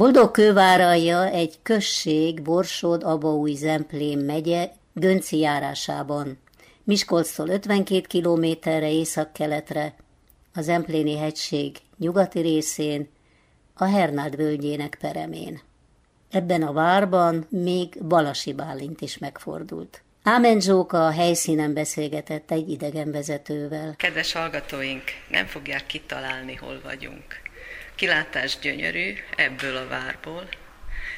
Boldog kőváralja egy község Borsod Abaúj Zemplén megye Gönci járásában. Miskolctól 52 kilométerre észak-keletre, az Empléni hegység nyugati részén, a Hernád völgyének peremén. Ebben a várban még Balasi Bálint is megfordult. Ámen Zsóka a helyszínen beszélgetett egy idegenvezetővel. Kedves hallgatóink, nem fogják kitalálni, hol vagyunk. Kilátás gyönyörű ebből a várból,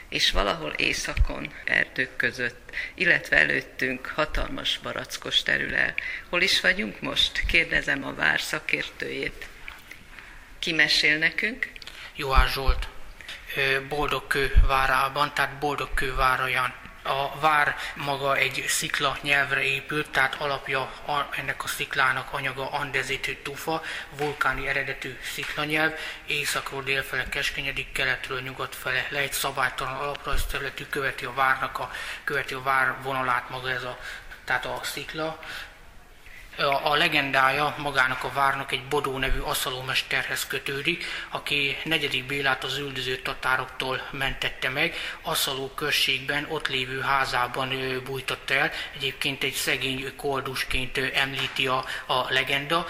és valahol északon, erdők között, illetve előttünk hatalmas barackos terület. Hol is vagyunk most? Kérdezem a vár szakértőjét. Ki mesél nekünk? Joás Zsolt, Boldogkő várában, tehát Boldogkő váraján. A vár maga egy szikla nyelvre épült, tehát alapja ennek a sziklának anyaga andezit tufa, vulkáni eredetű sziklanyelv, északról délfele keskenyedik, keletről nyugat fele. Le egy szabálytalan alaprajzterületű követi a várnak a, követi a vár vonalát maga ez a tehát a szikla, a, a legendája magának a várnak egy Bodó nevű aszalómesterhez kötődik, aki negyedik Bélát az üldöző tatároktól mentette meg. Aszaló községben, ott lévő házában bújtatta el. Egyébként egy szegény koldusként említi a, a legenda.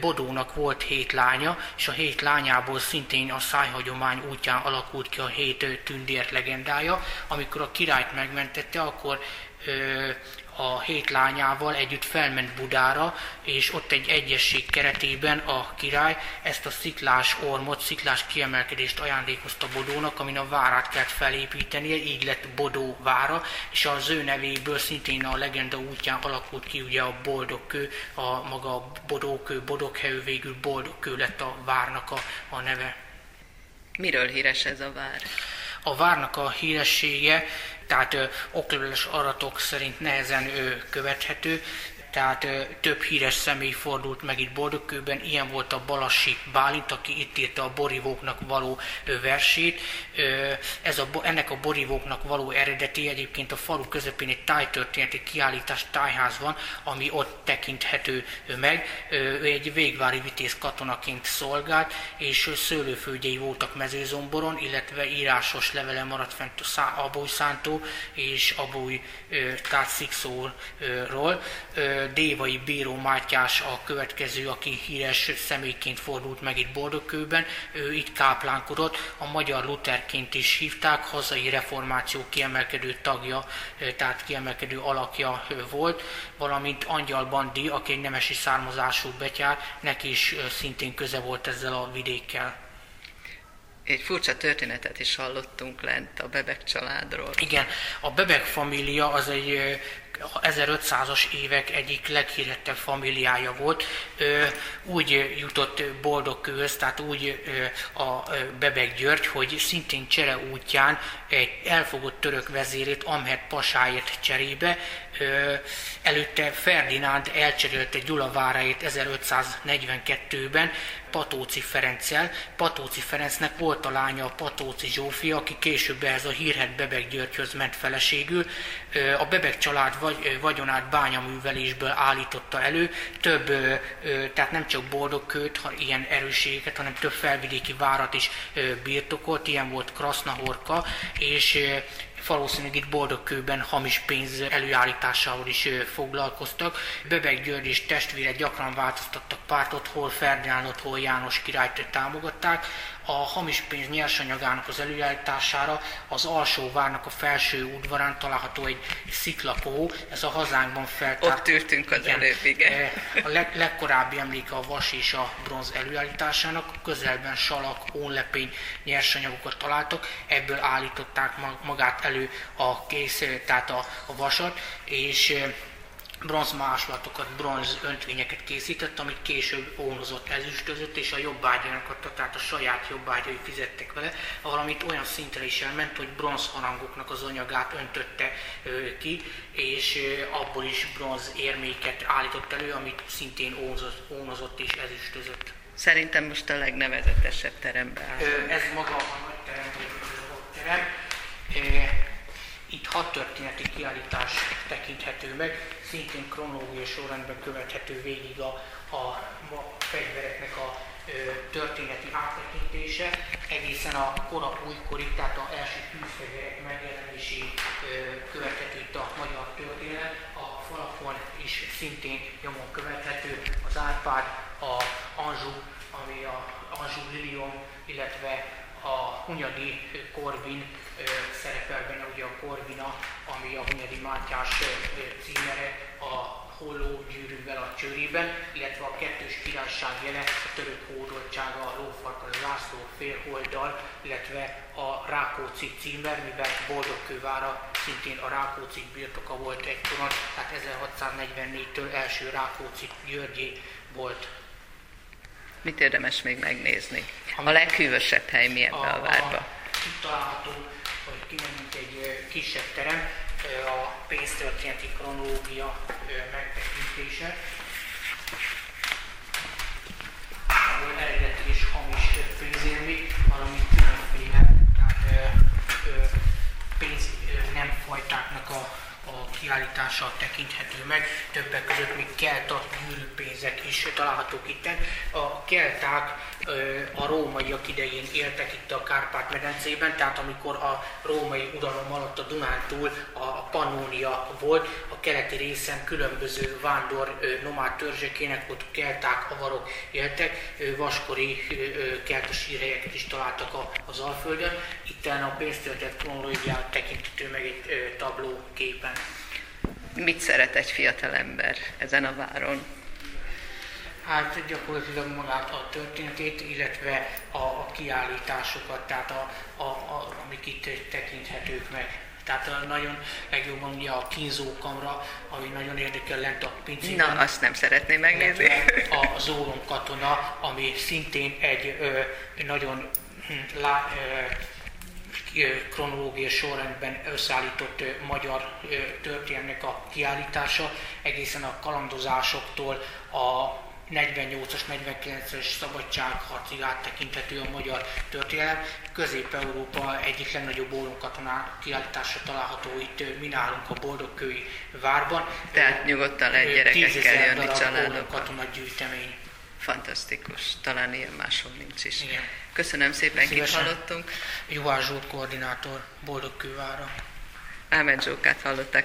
Bodónak volt hét lánya, és a hét lányából szintén a szájhagyomány útján alakult ki a hét tündért legendája. Amikor a királyt megmentette, akkor a hét lányával együtt felment Budára, és ott egy egyesség keretében a király ezt a sziklás ormot, sziklás kiemelkedést ajándékozta Bodónak, amin a várát kellett felépítenie, így lett Bodó vára, és az ő nevéből szintén a legenda útján alakult ki ugye a boldogkő, a maga Bodókő, Bodoghelyő, végül boldogkő lett a várnak a, a neve. Miről híres ez a vár? A várnak a híressége tehát okleveles aratok szerint nehezen követhető, tehát több híres személy fordult meg itt Boldogkőben, ilyen volt a Balassi Bálint, aki itt írta a borivóknak való versét. Ez a, ennek a borivóknak való eredeti egyébként a falu közepén egy tájtörténeti kiállítás tájház van, ami ott tekinthető meg. Ő egy végvári vitéz katonaként szolgált, és szőlőföldjei voltak mezőzomboron, illetve írásos levele maradt fent Abúj Szántó és Abúj Tátszikszóról Dévai Bíró Mátyás a következő, aki híres személyként fordult meg itt Boldogkőben. Ő itt káplánkodott, a magyar Lutherként is hívták, hazai reformáció kiemelkedő tagja, tehát kiemelkedő alakja volt, valamint Angyal Bandi, aki egy nemesi származású betyár, neki is szintén köze volt ezzel a vidékkel egy furcsa történetet is hallottunk lent a Bebek családról. Igen, a Bebek família az egy 1500-as évek egyik leghírettebb familiája volt. Úgy jutott boldog köz, tehát úgy a Bebek György, hogy szintén csere útján egy elfogott török vezérét Amhet pasáért cserébe. Előtte Ferdinánd elcserélte Gyula váráért 1542-ben, Patóci Ferenccel. Patóci Ferencnek volt a lánya a Patóci Zsófia, aki később ehhez a hírhet Bebek Györgyhöz ment feleségül. A Bebek család vagy, vagyonát bányaművelésből állította elő, több, tehát nem csak boldogkőt, ilyen erősségeket, hanem több felvidéki várat is birtokolt, ilyen volt Krasznahorka, és valószínűleg itt boldogkőben hamis pénz előállításával is foglalkoztak. Bebek György és testvére gyakran változtattak pártot, hol Ferdinándot, hol János királyt támogatták a hamis pénz nyersanyagának az előállítására az alsó várnak a felső udvarán található egy sziklakó, ez a hazánkban feltárt. Ott ültünk az igen, előbb, igen. Eh, a leg, legkorábbi emléke a vas és a bronz előállításának, közelben salak, ónlepény nyersanyagokat találtak, ebből állították magát elő a kész, tehát a, a vasat, és eh, bronz másolatokat, bronz öntvényeket készített, amit később ónozott, ezüstözött, és a jobbágyának adta, tehát a saját jobbágyai fizettek vele, valamint olyan szintre is elment, hogy bronz harangoknak az anyagát öntötte ö, ki, és ö, abból is bronz érméket állított elő, amit szintén ónozott, ónozott és ezüstözött. Szerintem most a legnevezetesebb teremben áll. Ez maga a terem. Itt hat történeti kiállítás tekinthető meg, szintén kronológiai sorrendben követhető végig a, a, a fegyvereknek a történeti áttekintése egészen a kora újkorig, tehát a első tűzfegyverek megjelenési követhető itt a magyar történet. A falakon is szintén nyomon követhető az Árpád, a Anzsú, ami a Anzsú Lilium, illetve a Hunyadi Korvin szerepel benne, ugye a Korvina, ami a Hunyadi Mátyás címere, a holló gyűrűvel a csőrében, illetve a kettős királyság jele, a török hódoltsága, a lófarkal, a zászló félholddal, illetve a Rákóczi címer, mivel Boldogkővára szintén a Rákóczi birtoka volt egykoron, tehát 1644-től első Rákóczi Györgyé volt. Mit érdemes még megnézni? A leghűvösebb hely mi ebbe a, a várba? Itt található, hogy kimegyünk egy kisebb terem, a pénztörténeti kronológia megtekintése, ahol eredeti és hamis pénzérmék, valamint különféle tehát, pénz nem fajtáknak a kiállítással tekinthető meg, többek között még kelta gyűrűpénzek is találhatók itt. A kelták a rómaiak idején éltek itt a Kárpát-medencében, tehát amikor a római uralom alatt a Dunántúl a Pannónia volt, a keleti részen különböző vándor nomád törzsekének ott kelták, avarok éltek, vaskori kelta sírhelyeket is találtak az Alföldön. Itt a pénztörténet kronológiát tekinthető meg egy tabló képen. Mit szeret egy fiatal ember ezen a váron? Hát gyakorlatilag magát a történetét, illetve a, a kiállításokat, tehát a, a, a, amik itt tekinthetők meg. Tehát a nagyon legjobban ugye a kínzókamra, ami nagyon érdekel lent a pincében. Na, azt nem szeretném megnézni. A Zólon katona, ami szintén egy ö, nagyon hm, lá, ö, kronológiai sorrendben összeállított magyar történelmek a kiállítása, egészen a kalandozásoktól a 48-as, 49-es szabadságharcig áttekinthető a magyar történelem. Közép-Európa egyik legnagyobb ólomkatoná kiállításra található itt mi nálunk a Boldogkői várban. Tehát nyugodtan lehet gyerekekkel jönni családok. katona gyűjtemény. Fantasztikus, talán ilyen máshol nincs is. Igen. Köszönöm szépen, kit hallottunk. Juhás Zsolt koordinátor, Boldogkővára. Ámen Zsókát hallották.